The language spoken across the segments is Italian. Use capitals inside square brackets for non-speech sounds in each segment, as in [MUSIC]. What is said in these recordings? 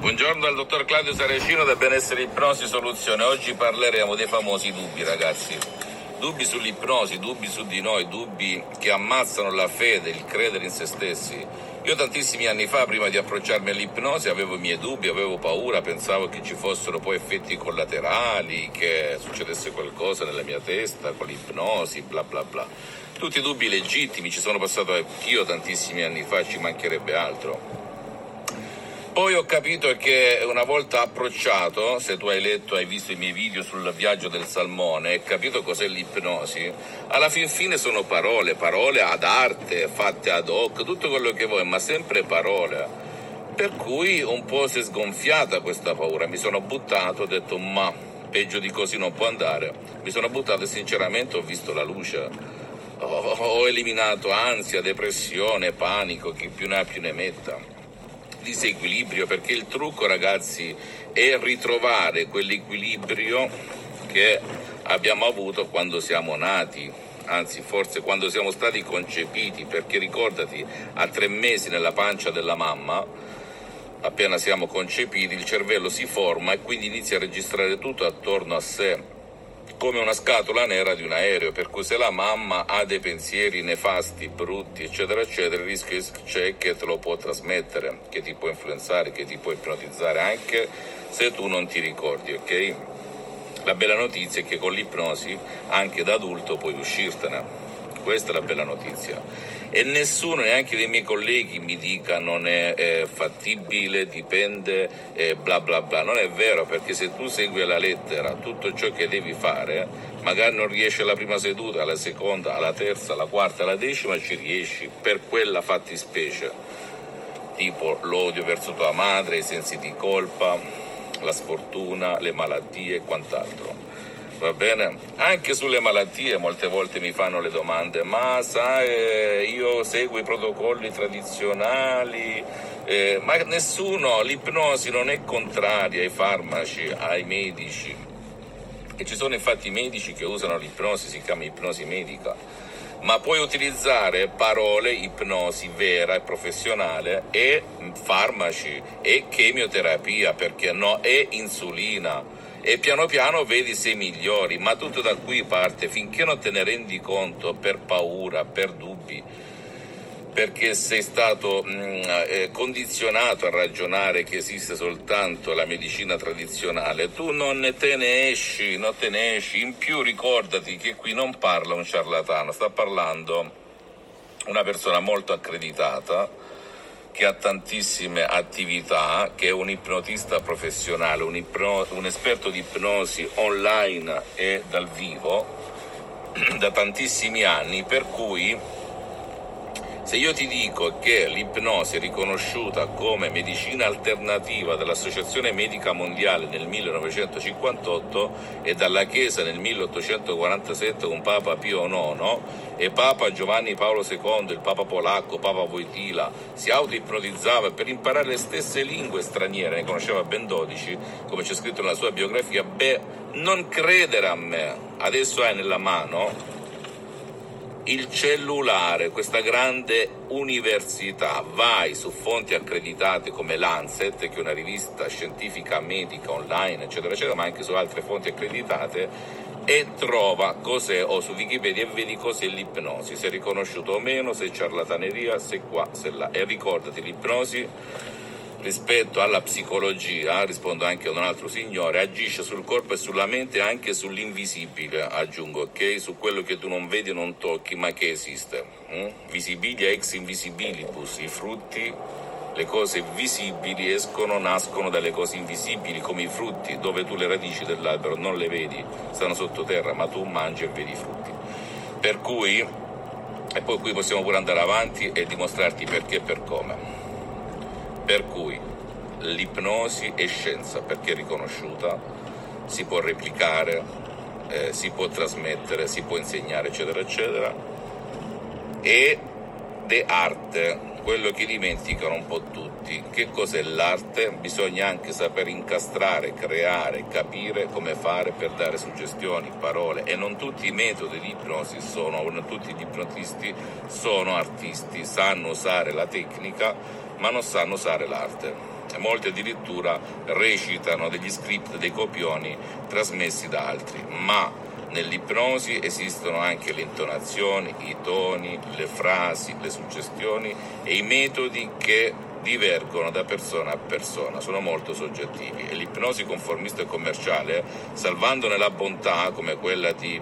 Buongiorno dal dottor Claudio Sarecino da Benessere Ipnosi Soluzione. Oggi parleremo dei famosi dubbi, ragazzi. Dubbi sull'ipnosi, dubbi su di noi, dubbi che ammazzano la fede, il credere in se stessi. Io tantissimi anni fa, prima di approcciarmi all'ipnosi, avevo i miei dubbi, avevo paura, pensavo che ci fossero poi effetti collaterali, che succedesse qualcosa nella mia testa con l'ipnosi, bla bla bla. Tutti dubbi legittimi, ci sono passato anch'io tantissimi anni fa, ci mancherebbe altro. Poi ho capito che una volta approcciato, se tu hai letto, hai visto i miei video sul viaggio del salmone, hai capito cos'è l'ipnosi, alla fin fine sono parole, parole ad arte, fatte ad hoc, tutto quello che vuoi, ma sempre parole. Per cui un po' si è sgonfiata questa paura, mi sono buttato, ho detto ma peggio di così non può andare, mi sono buttato e sinceramente ho visto la luce. Ho, eliminato ansia, depressione, panico, chi più ne ha più ne metta disequilibrio, perché il trucco ragazzi è ritrovare quell'equilibrio che abbiamo avuto quando siamo nati, anzi forse quando siamo stati concepiti, perché ricordati, a tre mesi nella pancia della mamma, appena siamo concepiti, il cervello si forma e quindi inizia a registrare tutto attorno a sé come una scatola nera di un aereo, per cui se la mamma ha dei pensieri nefasti, brutti, eccetera, eccetera, il rischio c'è che te lo può trasmettere, che ti può influenzare, che ti può ipnotizzare, anche se tu non ti ricordi, ok? La bella notizia è che con l'ipnosi, anche da adulto, puoi uscirtene. Questa è la bella notizia. E nessuno, neanche dei miei colleghi, mi dica non è, è fattibile, dipende, eh, bla bla bla. Non è vero, perché se tu segui alla lettera tutto ciò che devi fare, magari non riesci alla prima seduta, alla seconda, alla terza, alla quarta, alla decima, ci riesci per quella fattispecie. Tipo l'odio verso tua madre, i sensi di colpa, la sfortuna, le malattie e quant'altro va bene? Anche sulle malattie molte volte mi fanno le domande, ma sai, io seguo i protocolli tradizionali, eh, ma nessuno, l'ipnosi non è contraria ai farmaci, ai medici. E ci sono infatti medici che usano l'ipnosi, si chiama ipnosi medica, ma puoi utilizzare parole, ipnosi vera e professionale e farmaci e chemioterapia, perché no, e insulina e piano piano vedi se migliori, ma tutto da qui parte finché non te ne rendi conto per paura, per dubbi, perché sei stato mh, mm, eh, condizionato a ragionare che esiste soltanto la medicina tradizionale, tu non te ne esci, non te ne esci. In più ricordati che qui non parla un ciarlatano, sta parlando una persona molto accreditata che ha tantissime attività, che è un ipnotista professionale, un, ipno, un esperto di ipnosi online e dal vivo [CLEARS THROAT] da tantissimi anni, per cui se io ti dico che l'ipnosi è riconosciuta come medicina alternativa dall'Associazione Medica Mondiale nel 1958 e dalla Chiesa nel 1847 con Papa Pio IX e Papa Giovanni Paolo II, il Papa polacco, Papa Wojtyla, si auto-ipnotizzava per imparare le stesse lingue straniere, ne conosceva ben 12, come c'è scritto nella sua biografia, beh, non credere a me, adesso hai nella mano il cellulare, questa grande università, vai su fonti accreditate come Lancet, che è una rivista scientifica medica online, eccetera, eccetera, ma anche su altre fonti accreditate, e trova cos'è, o su Wikipedia, e vedi cos'è l'ipnosi, se è riconosciuto o meno, se è ciarlataneria, se qua, se là. E ricordati, l'ipnosi rispetto alla psicologia, rispondo anche ad un altro signore, agisce sul corpo e sulla mente e anche sull'invisibile, aggiungo, ok? Su quello che tu non vedi e non tocchi, ma che esiste. Hm? Visibilia ex invisibilibus, i frutti, le cose visibili escono, nascono dalle cose invisibili, come i frutti, dove tu le radici dell'albero non le vedi, stanno sottoterra, ma tu mangi e vedi i frutti. Per cui, e poi qui possiamo pure andare avanti e dimostrarti perché e per come Per cui l'ipnosi è scienza perché è riconosciuta, si può replicare, eh, si può trasmettere, si può insegnare, eccetera, eccetera, ed è arte, quello che dimenticano un po' tutti. Che cos'è l'arte? Bisogna anche saper incastrare, creare, capire come fare per dare suggestioni, parole e non tutti i metodi di ipnosi sono, non tutti gli ipnotisti sono artisti, sanno usare la tecnica ma non sanno usare l'arte. Molti addirittura recitano degli script, dei copioni trasmessi da altri, ma Nell'ipnosi esistono anche le intonazioni, i toni, le frasi, le suggestioni e i metodi che divergono da persona a persona, sono molto soggettivi e l'ipnosi conformista e commerciale, salvandone la bontà come quella di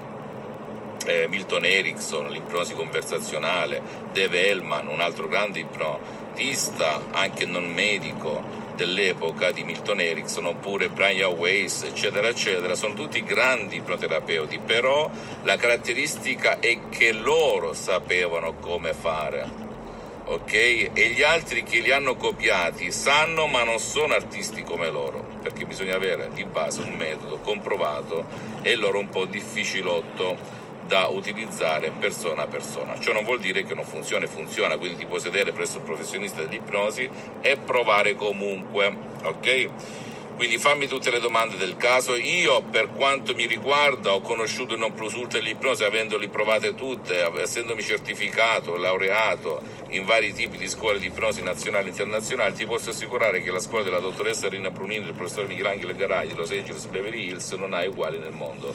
eh, Milton Erickson, l'ipnosi conversazionale, Dave Hellman, un altro grande ipnotista, anche non medico, dell'epoca di Milton Erickson oppure Brian Weiss, eccetera, eccetera, sono tutti grandi ipnoterapeuti, però la caratteristica è che loro sapevano come fare. Ok? E gli altri che li hanno copiati sanno ma non sono artisti come loro, perché bisogna avere di base un metodo comprovato e loro un po' difficilotto da utilizzare persona a persona. Ciò non vuol dire che non funziona, funziona, quindi ti puoi sedere presso un professionista dell'ipnosi e provare comunque, ok? Quindi fammi tutte le domande del caso. Io, per quanto mi riguarda, ho conosciuto il non plus ultra dell'ipnosi avendoli provate tutte, essendomi certificato, laureato in vari tipi di scuole di ipnosi nazionali e internazionali. Ti posso assicurare che la scuola della dottoressa Rina Brunini e del professor Michelangelo Garai di Los Angeles Beverly Hills non ha uguali nel mondo.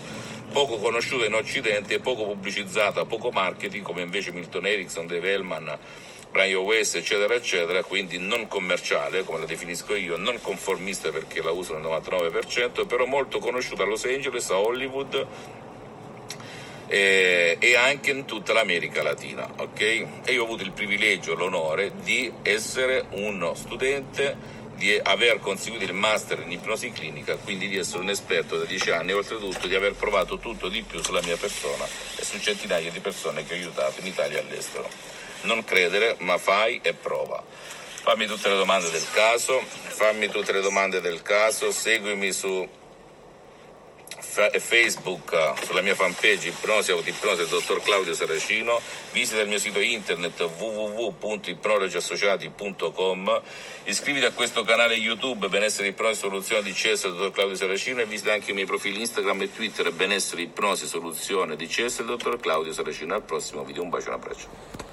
Poco conosciuta in Occidente e poco pubblicizzata, poco marketing, come invece Milton Erickson, Dave Hellman Brian West, eccetera, eccetera, quindi non commerciale, come la definisco io, non conformista perché la uso nel 99%, però molto conosciuta a Los Angeles, a Hollywood eh, e anche in tutta l'America Latina, ok? E io ho avuto il privilegio, l'onore di essere uno studente di aver conseguito il master in ipnosi clinica, quindi di essere un esperto da dieci anni e oltretutto di aver provato tutto di più sulla mia persona e su centinaia di persone che ho aiutato in Italia e all'estero non credere, ma fai e prova. Fammi tutte le domande del caso, fammi tutte le domande del caso, seguimi su Facebook, sulla mia fanpage Ipnosi Autoipnosi del dottor Claudio Saracino, visita il mio sito internet www.ipnologiassociati.com, iscriviti a questo canale YouTube Benessere Ipnosi Soluzione di CS del dottor Claudio Saracino e visita anche i miei profili Instagram e Twitter Benessere Ipnosi Soluzione di CS del dottor Claudio Saracino. Al prossimo video, un bacio e un abbraccio.